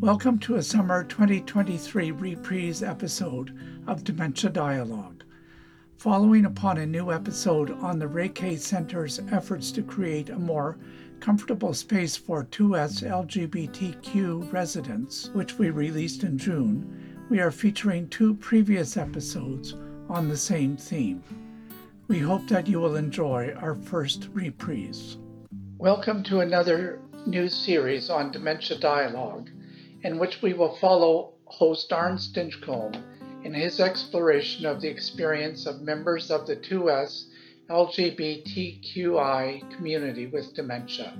Welcome to a summer 2023 reprise episode of Dementia Dialogue. Following upon a new episode on the Rekai Center's efforts to create a more comfortable space for 2S LGBTQ residents, which we released in June, we are featuring two previous episodes on the same theme. We hope that you will enjoy our first reprise. Welcome to another new series on Dementia Dialogue in which we will follow host Arne Stinchcombe in his exploration of the experience of members of the 2S LGBTQI community with dementia.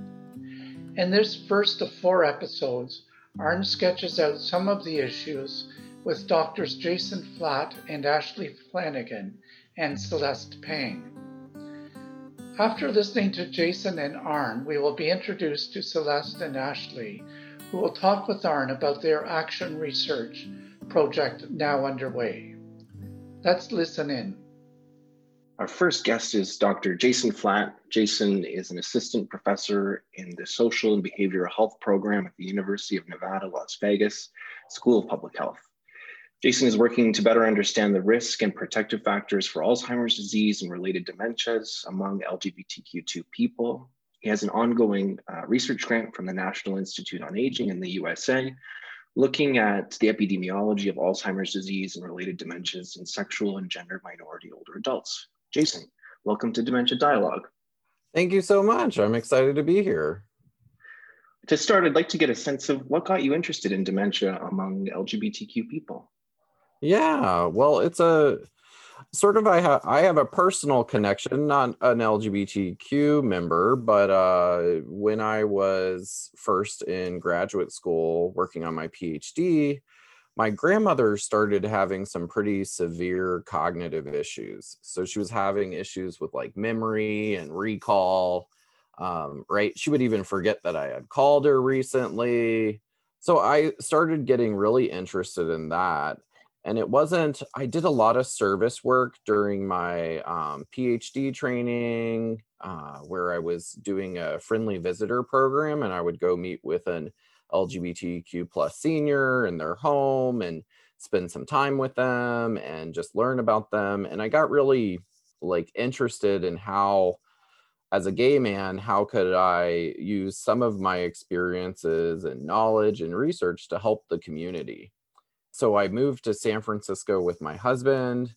In this first of four episodes, Arne sketches out some of the issues with doctors Jason Flatt and Ashley Flanagan and Celeste Pang. After listening to Jason and Arne, we will be introduced to Celeste and Ashley, who will talk with Arne about their action research project now underway. Let's listen in. Our first guest is Dr. Jason Flatt. Jason is an assistant professor in the Social and Behavioral Health program at the University of Nevada, Las Vegas School of Public Health. Jason is working to better understand the risk and protective factors for Alzheimer's disease and related dementias among LGBTQ2 people he has an ongoing uh, research grant from the National Institute on Aging in the USA, looking at the epidemiology of Alzheimer's disease and related dementias in sexual and gender minority older adults. Jason, welcome to Dementia Dialogue. Thank you so much. I'm excited to be here. To start, I'd like to get a sense of what got you interested in dementia among LGBTQ people. Yeah, well, it's a sort of I have I have a personal connection, not an LGBTQ member, but uh, when I was first in graduate school working on my PhD, my grandmother started having some pretty severe cognitive issues. So she was having issues with like memory and recall. Um, right, she would even forget that I had called her recently. So I started getting really interested in that and it wasn't i did a lot of service work during my um, phd training uh, where i was doing a friendly visitor program and i would go meet with an lgbtq plus senior in their home and spend some time with them and just learn about them and i got really like interested in how as a gay man how could i use some of my experiences and knowledge and research to help the community so I moved to San Francisco with my husband,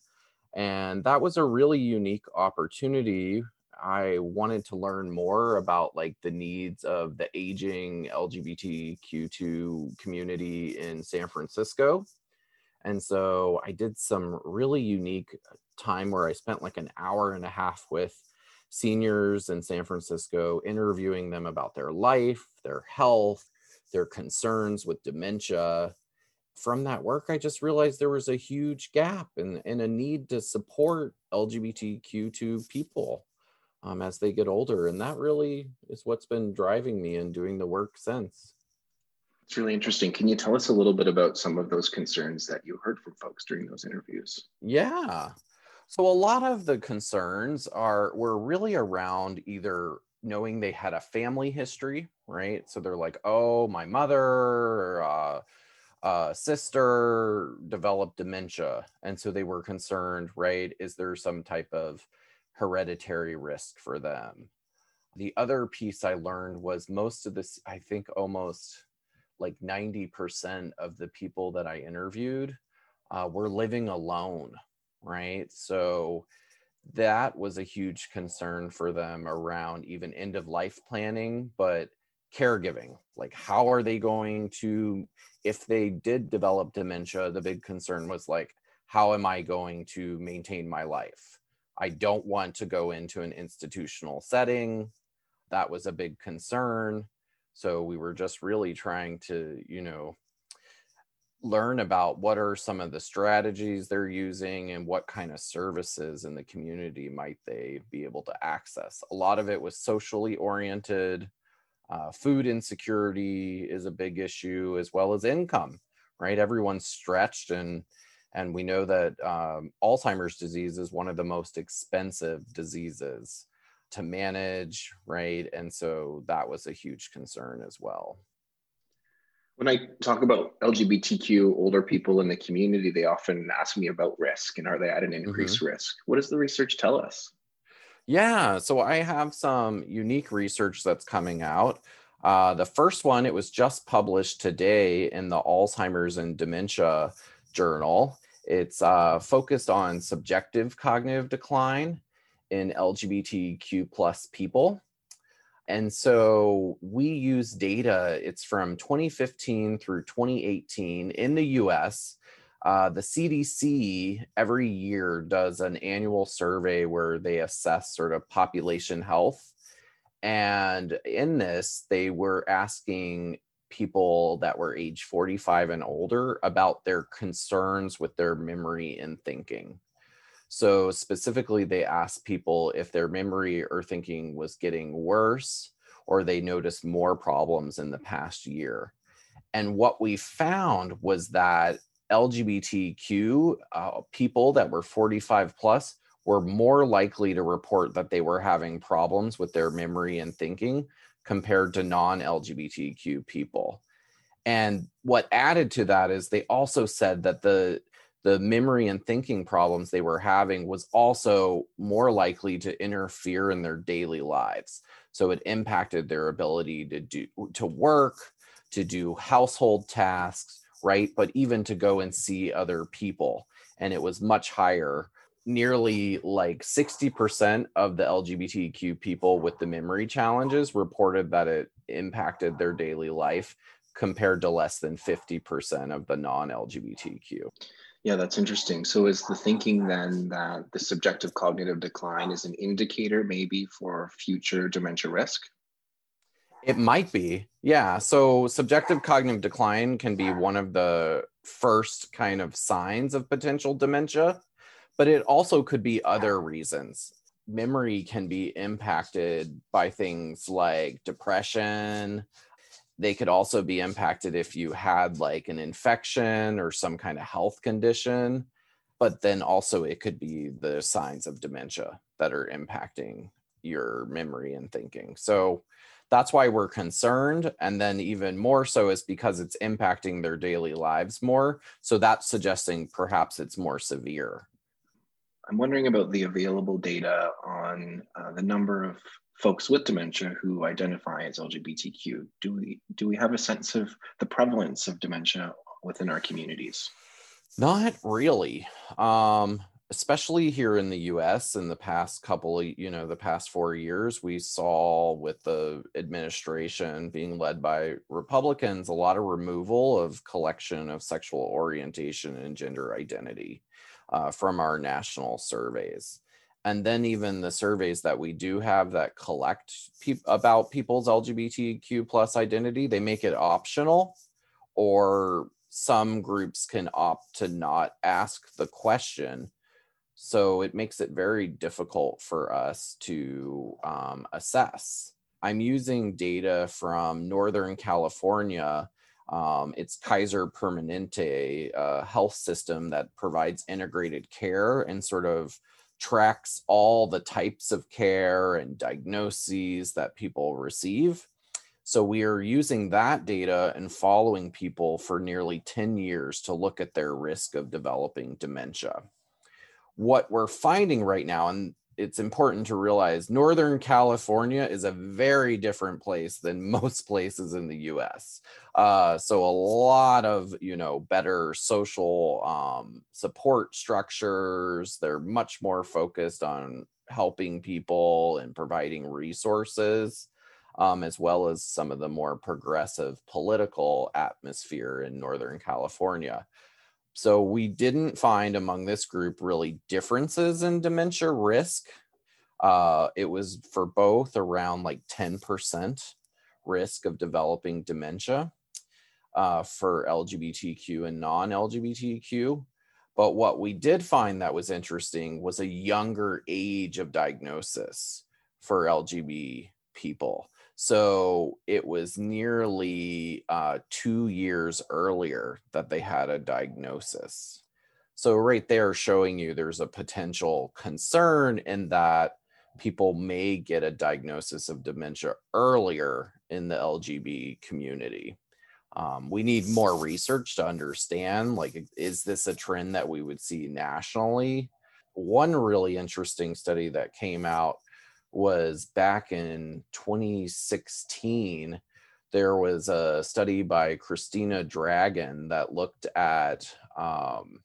and that was a really unique opportunity. I wanted to learn more about like the needs of the aging LGBTQ2 community in San Francisco. And so I did some really unique uh, time where I spent like an hour and a half with seniors in San Francisco, interviewing them about their life, their health, their concerns with dementia, from that work, I just realized there was a huge gap and, and a need to support LGBTQ2 people um, as they get older. And that really is what's been driving me and doing the work since. It's really interesting. Can you tell us a little bit about some of those concerns that you heard from folks during those interviews? Yeah. So a lot of the concerns are were really around either knowing they had a family history, right? So they're like, oh, my mother, uh, uh, sister developed dementia. And so they were concerned, right? Is there some type of hereditary risk for them? The other piece I learned was most of this, I think almost like 90% of the people that I interviewed uh, were living alone, right? So that was a huge concern for them around even end of life planning, but caregiving like how are they going to if they did develop dementia the big concern was like how am i going to maintain my life? I don't want to go into an institutional setting. That was a big concern. So we were just really trying to you know learn about what are some of the strategies they're using and what kind of services in the community might they be able to access. A lot of it was socially oriented uh, food insecurity is a big issue, as well as income. Right, everyone's stretched, and and we know that um, Alzheimer's disease is one of the most expensive diseases to manage. Right, and so that was a huge concern as well. When I talk about LGBTQ older people in the community, they often ask me about risk and are they at an increased mm-hmm. risk? What does the research tell us? Yeah, so I have some unique research that's coming out. Uh, the first one, it was just published today in the Alzheimer's and Dementia Journal. It's uh, focused on subjective cognitive decline in LGBTQ plus people. And so we use data, it's from 2015 through 2018 in the US. Uh, the CDC every year does an annual survey where they assess sort of population health. And in this, they were asking people that were age 45 and older about their concerns with their memory and thinking. So specifically, they asked people if their memory or thinking was getting worse or they noticed more problems in the past year. And what we found was that LGBTQ uh, people that were 45 plus were more likely to report that they were having problems with their memory and thinking compared to non LGBTQ people. And what added to that is they also said that the the memory and thinking problems they were having was also more likely to interfere in their daily lives so it impacted their ability to do to work to do household tasks right but even to go and see other people and it was much higher nearly like 60% of the lgbtq people with the memory challenges reported that it impacted their daily life compared to less than 50% of the non-lgbtq yeah, that's interesting. So is the thinking then that the subjective cognitive decline is an indicator maybe for future dementia risk? It might be. Yeah. So subjective cognitive decline can be one of the first kind of signs of potential dementia, but it also could be other reasons. Memory can be impacted by things like depression, they could also be impacted if you had like an infection or some kind of health condition but then also it could be the signs of dementia that are impacting your memory and thinking so that's why we're concerned and then even more so is because it's impacting their daily lives more so that's suggesting perhaps it's more severe i'm wondering about the available data on uh, the number of folks with dementia who identify as LGBTQ? Do we do we have a sense of the prevalence of dementia within our communities? Not really. Um, especially here in the US in the past couple of, you know, the past 4 years we saw with the administration being led by Republicans a lot of removal of collection of sexual orientation and gender identity uh, from our national surveys. And then even the surveys that we do have that collect pe- about people's lgbtq plus identity they make it optional or some groups can opt to not ask the question so it makes it very difficult for us to um, assess i'm using data from northern california um, it's Kaiser Permanente, a health system that provides integrated care and sort of tracks all the types of care and diagnoses that people receive. So we are using that data and following people for nearly 10 years to look at their risk of developing dementia. What we're finding right now, and it's important to realize Northern California is a very different place than most places in the US. Uh, so a lot of, you know, better social um, support structures. They're much more focused on helping people and providing resources, um, as well as some of the more progressive political atmosphere in Northern California. So we didn't find among this group really differences in dementia risk. Uh, it was for both around like 10% risk of developing dementia uh, for LGBTQ and non LGBTQ. But what we did find that was interesting was a younger age of diagnosis for LGBT people. So it was nearly uh, two years earlier that they had a diagnosis. So, right there, showing you there's a potential concern in that people may get a diagnosis of dementia earlier in the LGB community. Um, we need more research to understand like, is this a trend that we would see nationally? One really interesting study that came out was back in 2016 there was a study by Christina Dragon that looked at um,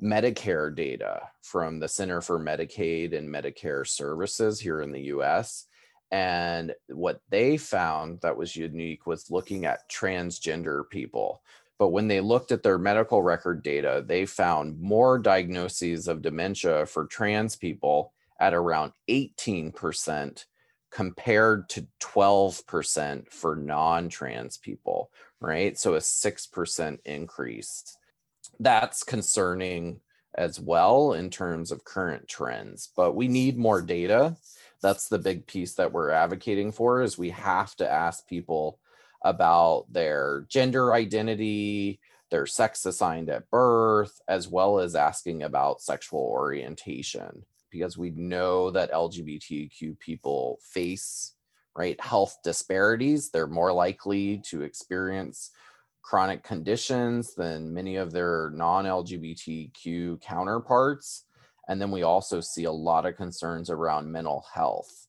Medicare data from the Center for Medicaid and Medicare Services here in the US. And what they found that was unique was looking at transgender people. But when they looked at their medical record data, they found more diagnoses of dementia for trans people at around 18% compared to 12% for non trans people, right? So a 6% increase. That's concerning as well in terms of current trends, but we need more data. That's the big piece that we're advocating for is we have to ask people about their gender identity, their sex assigned at birth, as well as asking about sexual orientation because we know that LGBTQ people face right health disparities. They're more likely to experience chronic conditions than many of their non-LGBTQ counterparts. And then we also see a lot of concerns around mental health.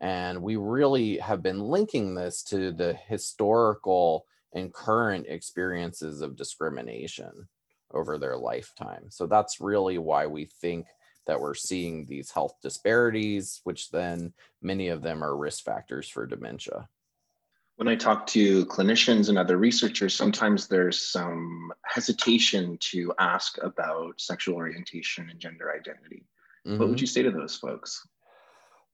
And we really have been linking this to the historical and current experiences of discrimination over their lifetime. So that's really why we think that we're seeing these health disparities, which then many of them are risk factors for dementia. When I talk to clinicians and other researchers, sometimes there's some hesitation to ask about sexual orientation and gender identity. Mm-hmm. What would mm-hmm. you say to those folks?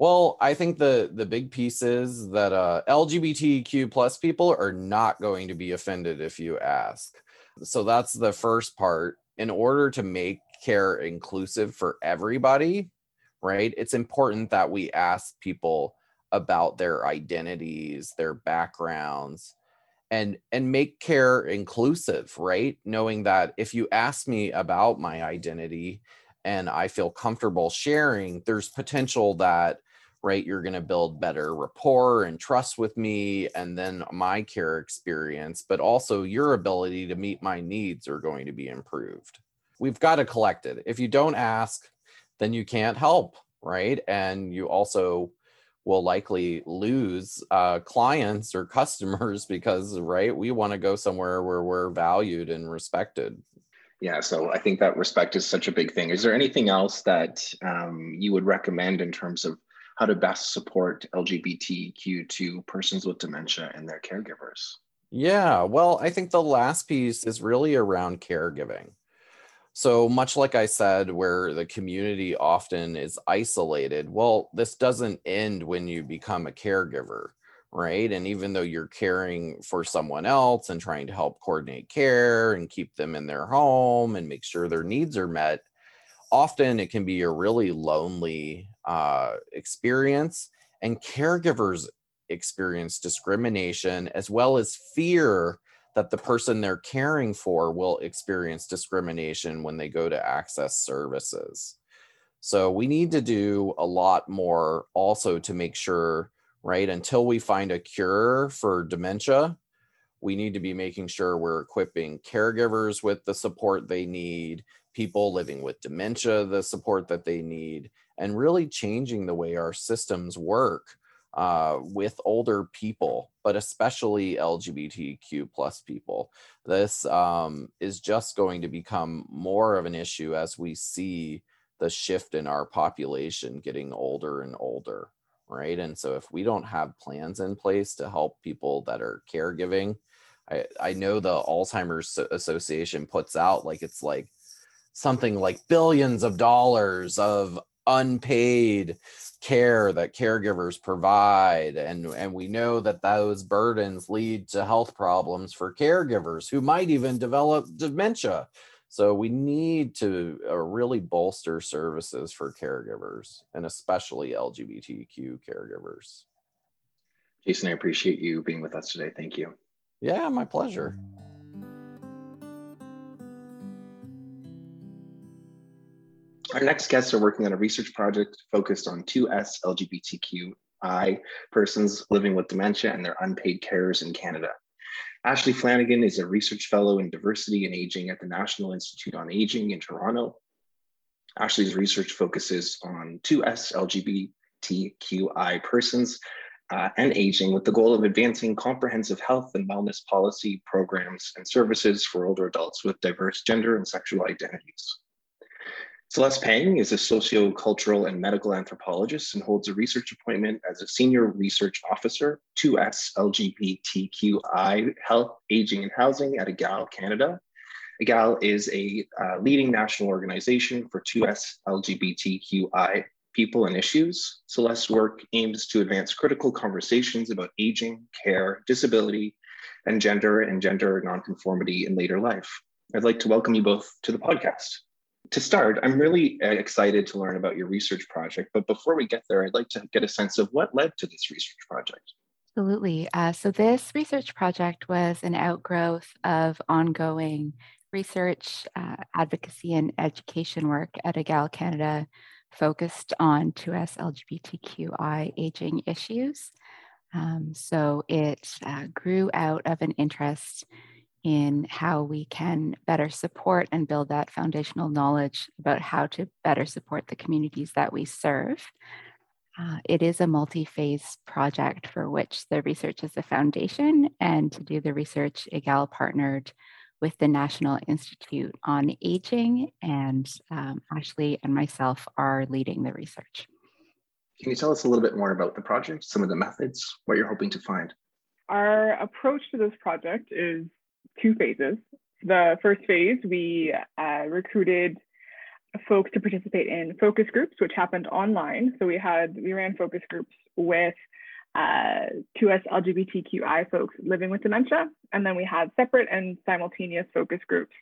Well, I think the the big piece is that uh, LGBTQ plus people are not going to be offended if you ask. So that's the first part. In order to make care inclusive for everybody, right? It's important that we ask people about their identities, their backgrounds, and and make care inclusive, right? Knowing that if you ask me about my identity and I feel comfortable sharing, there's potential that right you're going to build better rapport and trust with me and then my care experience but also your ability to meet my needs are going to be improved we've got to collect it. If you don't ask, then you can't help, right? And you also will likely lose uh, clients or customers because, right, we want to go somewhere where we're valued and respected. Yeah, so I think that respect is such a big thing. Is there anything else that um, you would recommend in terms of how to best support LGBTQ2 persons with dementia and their caregivers? Yeah, well, I think the last piece is really around caregiving. So, much like I said, where the community often is isolated, well, this doesn't end when you become a caregiver, right? And even though you're caring for someone else and trying to help coordinate care and keep them in their home and make sure their needs are met, often it can be a really lonely uh, experience. And caregivers experience discrimination as well as fear that the person they're caring for will experience discrimination when they go to access services. So we need to do a lot more also to make sure, right, until we find a cure for dementia, we need to be making sure we're equipping caregivers with the support they need, people living with dementia, the support that they need, and really changing the way our systems work uh, with older people, but especially LGBTQ plus people. This um, is just going to become more of an issue as we see the shift in our population getting older and older, right? And so if we don't have plans in place to help people that are caregiving, I, I know the Alzheimer's Association puts out like it's like something like billions of dollars of unpaid care that caregivers provide and and we know that those burdens lead to health problems for caregivers who might even develop dementia. So we need to uh, really bolster services for caregivers and especially lgbtq caregivers. Jason i appreciate you being with us today. Thank you. Yeah my pleasure Our next guests are working on a research project focused on 2S LGBTQI persons living with dementia and their unpaid carers in Canada. Ashley Flanagan is a research fellow in diversity and aging at the National Institute on Aging in Toronto. Ashley's research focuses on 2S LGBTQI persons uh, and aging with the goal of advancing comprehensive health and wellness policy programs and services for older adults with diverse gender and sexual identities. Celeste Pang is a sociocultural and medical anthropologist and holds a research appointment as a senior research officer, 2S LGBTQI Health, Aging and Housing at Egale Canada. Egale is a uh, leading national organization for 2S LGBTQI people and issues. Celeste's work aims to advance critical conversations about aging, care, disability, and gender and gender nonconformity in later life. I'd like to welcome you both to the podcast to start, I'm really uh, excited to learn about your research project. But before we get there, I'd like to get a sense of what led to this research project. Absolutely. Uh, so, this research project was an outgrowth of ongoing research, uh, advocacy, and education work at Egale Canada focused on 2S LGBTQI aging issues. Um, so, it uh, grew out of an interest in how we can better support and build that foundational knowledge about how to better support the communities that we serve. Uh, it is a multi phase project for which the research is the foundation, and to do the research, Egale partnered with the National Institute on Aging, and um, Ashley and myself are leading the research. Can you tell us a little bit more about the project, some of the methods, what you're hoping to find? Our approach to this project is two phases. The first phase, we uh, recruited folks to participate in focus groups, which happened online. So we had we ran focus groups with uh, 2S LGBTQI folks living with dementia, and then we had separate and simultaneous focus groups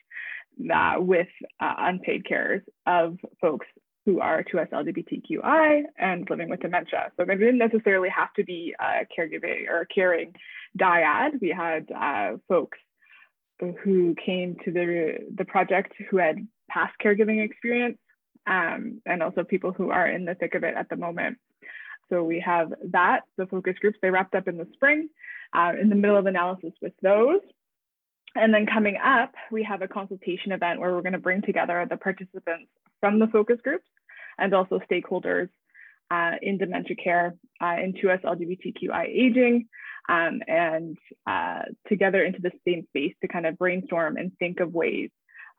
uh, with uh, unpaid carers of folks who are 2S LGBTQI and living with dementia. So they didn't necessarily have to be a caregiving or caring dyad. We had uh, folks who came to the, the project who had past caregiving experience um, and also people who are in the thick of it at the moment. So we have that, the focus groups, they wrapped up in the spring, uh, in the middle of analysis with those. And then coming up, we have a consultation event where we're going to bring together the participants from the focus groups and also stakeholders uh, in dementia care, uh, in 2S LGBTQI aging, um, and uh, together into the same space to kind of brainstorm and think of ways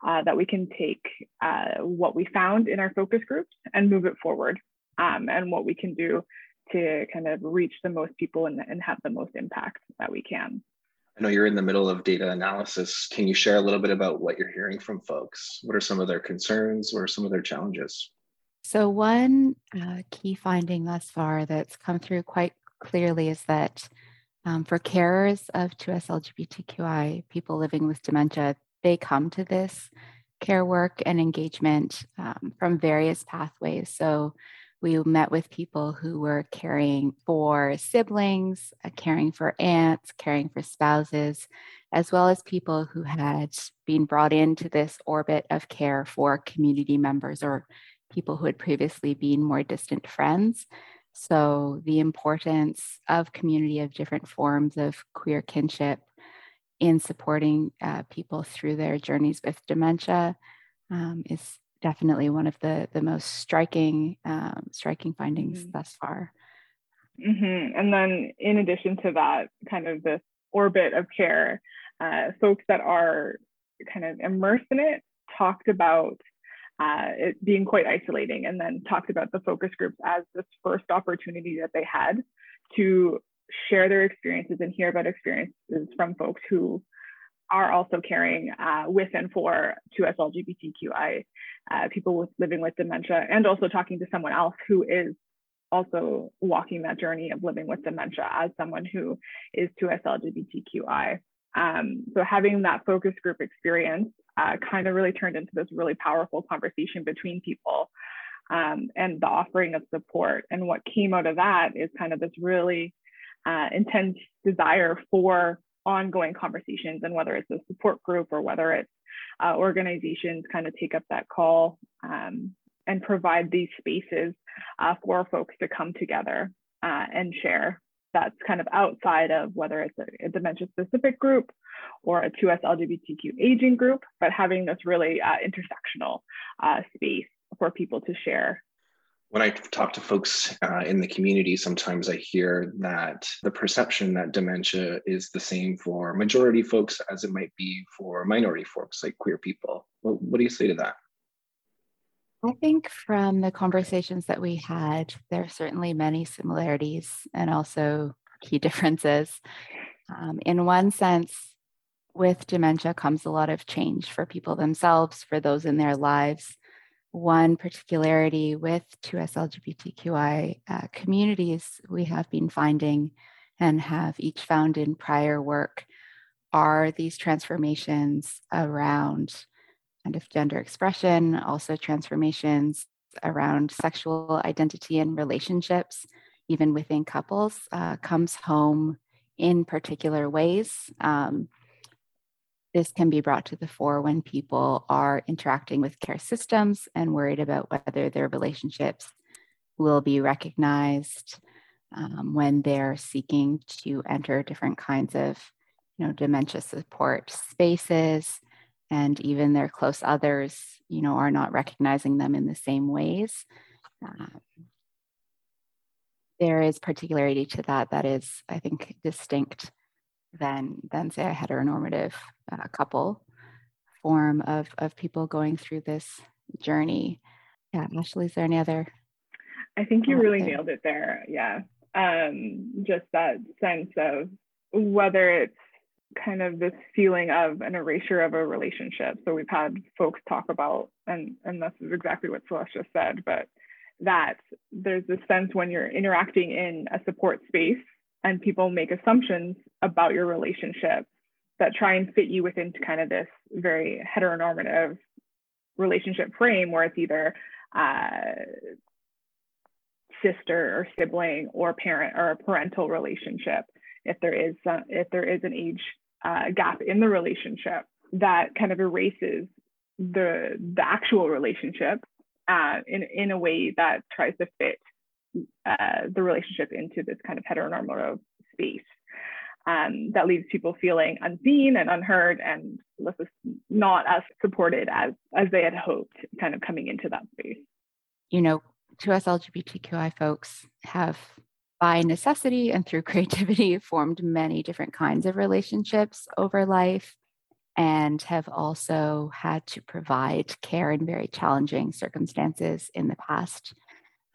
uh, that we can take uh, what we found in our focus groups and move it forward um, and what we can do to kind of reach the most people and, and have the most impact that we can. I know you're in the middle of data analysis. Can you share a little bit about what you're hearing from folks? What are some of their concerns or some of their challenges? So, one uh, key finding thus far that's come through quite clearly is that um, for carers of 2S LGBTQI people living with dementia, they come to this care work and engagement um, from various pathways. So we met with people who were caring for siblings, uh, caring for aunts, caring for spouses, as well as people who had been brought into this orbit of care for community members or people who had previously been more distant friends. So, the importance of community of different forms of queer kinship in supporting uh, people through their journeys with dementia um, is definitely one of the the most striking um, striking findings mm-hmm. thus far. Mm-hmm. And then, in addition to that, kind of this orbit of care, uh, folks that are kind of immersed in it talked about uh, it being quite isolating, and then talked about the focus groups as this first opportunity that they had to share their experiences and hear about experiences from folks who are also caring uh, with and for 2S LGBTQI uh, people with, living with dementia, and also talking to someone else who is also walking that journey of living with dementia as someone who is 2S LGBTQI. Um, so having that focus group experience uh, kind of really turned into this really powerful conversation between people um, and the offering of support. And what came out of that is kind of this really uh, intense desire for ongoing conversations and whether it's a support group or whether it's uh, organizations kind of take up that call um, and provide these spaces uh, for folks to come together uh, and share that's kind of outside of whether it's a, a dementia specific group or a 2S LGBTQ aging group, but having this really uh, intersectional uh, space for people to share when I talk to folks uh, in the community, sometimes I hear that the perception that dementia is the same for majority folks as it might be for minority folks, like queer people. Well, what do you say to that? I think from the conversations that we had, there are certainly many similarities and also key differences. Um, in one sense, with dementia comes a lot of change for people themselves, for those in their lives one particularity with 2S LGBTQI uh, communities we have been finding and have each found in prior work are these transformations around kind of gender expression, also transformations around sexual identity and relationships, even within couples, uh, comes home in particular ways. Um, this can be brought to the fore when people are interacting with care systems and worried about whether their relationships will be recognized um, when they're seeking to enter different kinds of you know dementia support spaces and even their close others you know are not recognizing them in the same ways um, there is particularity to that that is i think distinct than than say a heteronormative uh, couple form of of people going through this journey. Yeah, Ashley, is there any other? I think you really nailed it there. Yeah, um, just that sense of whether it's kind of this feeling of an erasure of a relationship. So we've had folks talk about, and and this is exactly what Celeste just said, but that there's this sense when you're interacting in a support space and people make assumptions about your relationship that try and fit you within kind of this very heteronormative relationship frame where it's either uh, sister or sibling or parent or a parental relationship if there is if there is an age uh, gap in the relationship that kind of erases the the actual relationship uh, in in a way that tries to fit uh, the relationship into this kind of heteronormative space um, that leaves people feeling unseen and unheard and not as supported as as they had hoped kind of coming into that space. You know to us lgbtqi folks have by necessity and through creativity formed many different kinds of relationships over life and have also had to provide care in very challenging circumstances in the past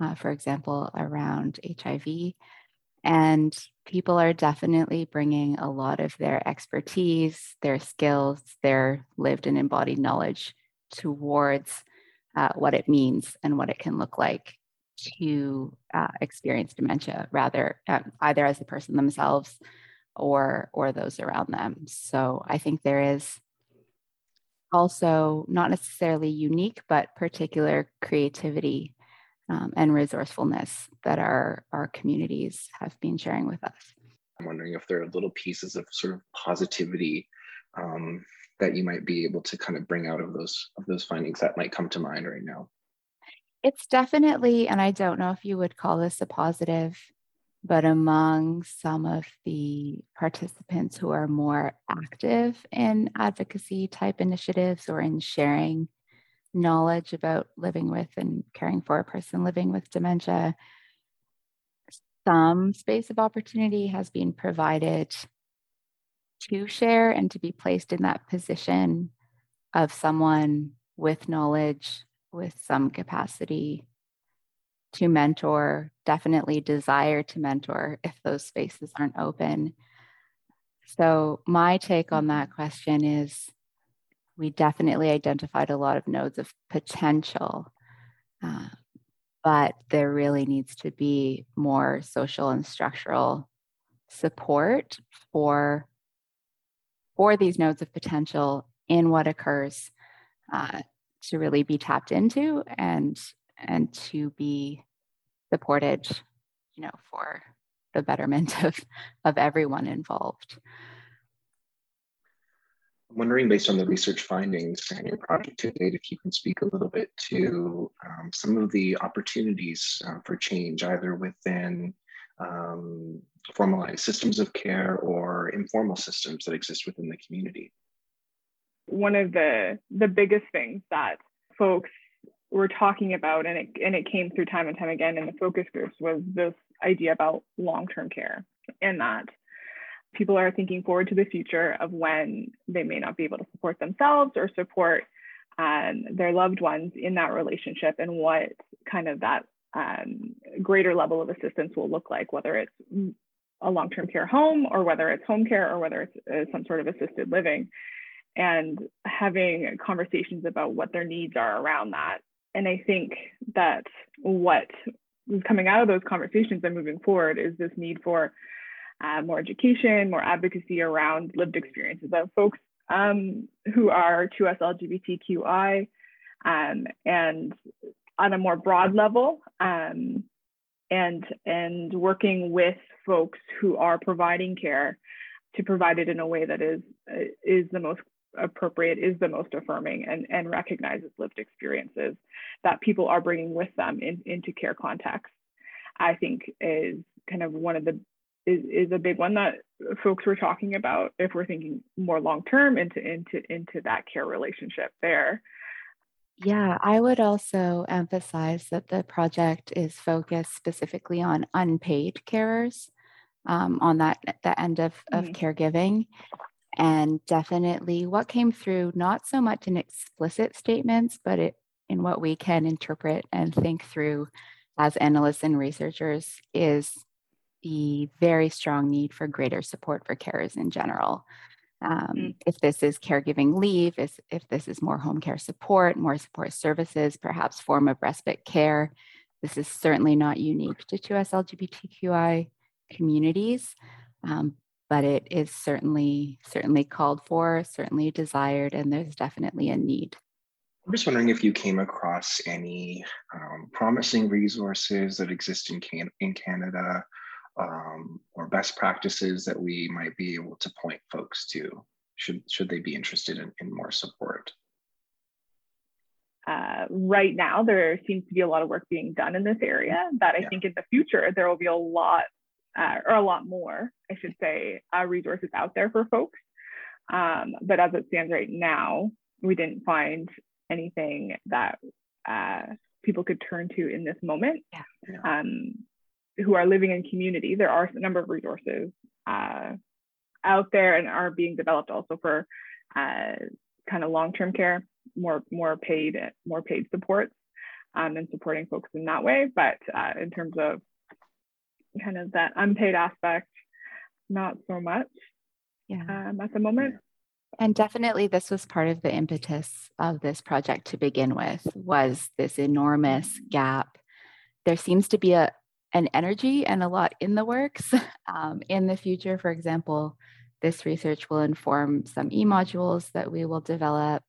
uh, for example, around HIV. And people are definitely bringing a lot of their expertise, their skills, their lived and embodied knowledge towards uh, what it means and what it can look like to uh, experience dementia, rather um, either as the person themselves or or those around them. So I think there is also not necessarily unique, but particular creativity um, and resourcefulness that our, our communities have been sharing with us. I'm wondering if there are little pieces of sort of positivity um, that you might be able to kind of bring out of those of those findings that might come to mind right now. It's definitely, and I don't know if you would call this a positive, but among some of the participants who are more active in advocacy type initiatives or in sharing knowledge about living with and caring for a person living with dementia, some space of opportunity has been provided to share and to be placed in that position of someone with knowledge, with some capacity to mentor, definitely desire to mentor if those spaces aren't open. So, my take on that question is we definitely identified a lot of nodes of potential, uh, but there really needs to be more social and structural support for for these nodes of potential in what occurs uh, to really be tapped into and and to be supported you know for the betterment of of everyone involved I'm wondering, based on the research findings and your project to date, if you can speak a little bit to um, some of the opportunities uh, for change, either within um, formalized systems of care or informal systems that exist within the community? One of the the biggest things that folks were talking about, and it and it came through time and time again in the focus groups, was this idea about long-term care and that people are thinking forward to the future of when they may not be able to support themselves or support um, their loved ones in that relationship and what kind of that um, greater level of assistance will look like, whether it's a long-term care home or whether it's home care or whether it's uh, some sort of assisted living and having conversations about what their needs are around that. And I think that what is coming out of those conversations and moving forward is this need for uh, more education, more advocacy around lived experiences of folks um, who are 2S LGBTQI um, and on a more broad level um, and and working with folks who are providing care to provide it in a way that is is the most appropriate is the most affirming and, and recognizes lived experiences that people are bringing with them in, into care context i think is kind of one of the is, is a big one that folks were talking about if we're thinking more long term into into into that care relationship there yeah, I would also emphasize that the project is focused specifically on unpaid carers um, on that the end of, of mm-hmm. caregiving. And definitely what came through, not so much in explicit statements, but it, in what we can interpret and think through as analysts and researchers, is the very strong need for greater support for carers in general. Um, mm. If this is caregiving leave, if, if this is more home care support, more support services, perhaps form of respite care, this is certainly not unique to 2S LGBTQI communities, um, but it is certainly certainly called for, certainly desired, and there's definitely a need. I'm just wondering if you came across any um, promising resources that exist in, can- in Canada um, or best practices that we might be able to point folks to should should they be interested in, in more support uh, right now there seems to be a lot of work being done in this area that i yeah. think in the future there will be a lot uh, or a lot more i should say uh, resources out there for folks um, but as it stands right now we didn't find anything that uh, people could turn to in this moment yeah. um, who are living in community, there are a number of resources uh, out there and are being developed also for uh, kind of long-term care, more more paid more paid supports, um, and supporting folks in that way. But uh, in terms of kind of that unpaid aspect, not so much yeah. um, at the moment. And definitely this was part of the impetus of this project to begin with was this enormous gap. There seems to be a, an energy and a lot in the works. Um, in the future, for example, this research will inform some e modules that we will develop.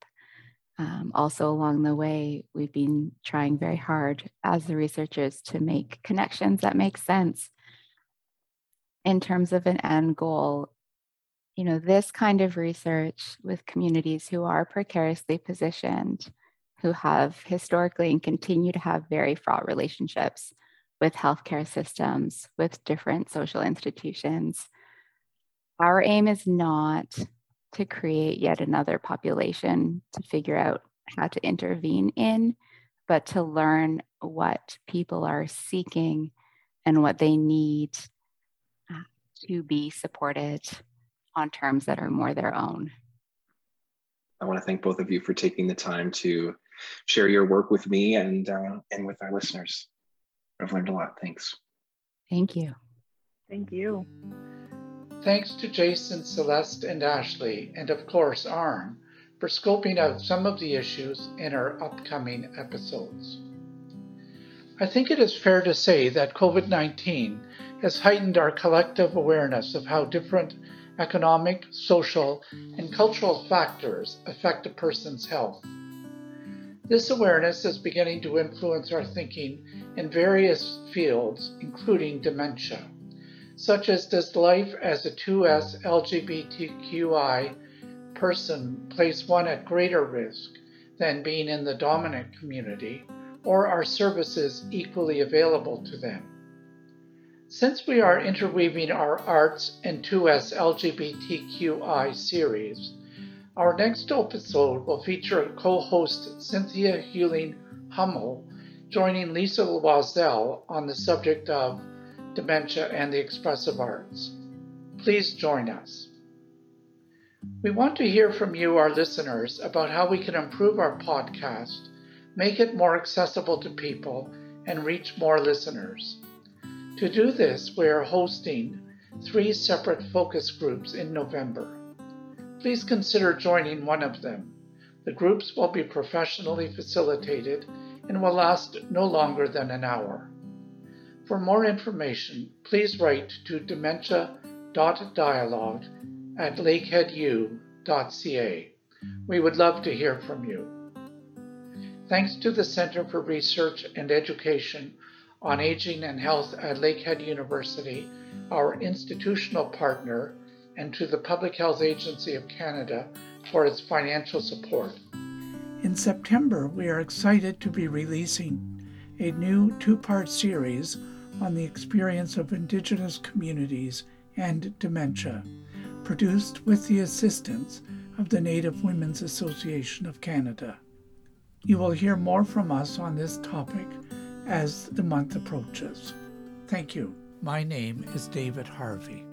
Um, also, along the way, we've been trying very hard as the researchers to make connections that make sense in terms of an end goal. You know, this kind of research with communities who are precariously positioned, who have historically and continue to have very fraught relationships with healthcare systems, with different social institutions. Our aim is not to create yet another population to figure out how to intervene in, but to learn what people are seeking and what they need to be supported on terms that are more their own. I want to thank both of you for taking the time to share your work with me and uh, and with our listeners. I've learned a lot. Thanks. Thank you. Thank you. Thanks to Jason, Celeste, and Ashley, and of course, Arne, for scoping out some of the issues in our upcoming episodes. I think it is fair to say that COVID 19 has heightened our collective awareness of how different economic, social, and cultural factors affect a person's health. This awareness is beginning to influence our thinking in various fields, including dementia, such as does life as a 2S LGBTQI person place one at greater risk than being in the dominant community, or are services equally available to them? Since we are interweaving our arts and 2S LGBTQI series, our next episode will feature co host Cynthia Huling Hummel joining Lisa Loiselle on the subject of dementia and the expressive arts. Please join us. We want to hear from you, our listeners, about how we can improve our podcast, make it more accessible to people, and reach more listeners. To do this, we are hosting three separate focus groups in November. Please consider joining one of them. The groups will be professionally facilitated and will last no longer than an hour. For more information, please write to dementia.dialogue at lakeheadu.ca. We would love to hear from you. Thanks to the Center for Research and Education on mm-hmm. Aging and Health at Lakehead University, our institutional partner, and to the Public Health Agency of Canada for its financial support. In September, we are excited to be releasing a new two part series on the experience of Indigenous communities and dementia, produced with the assistance of the Native Women's Association of Canada. You will hear more from us on this topic as the month approaches. Thank you. My name is David Harvey.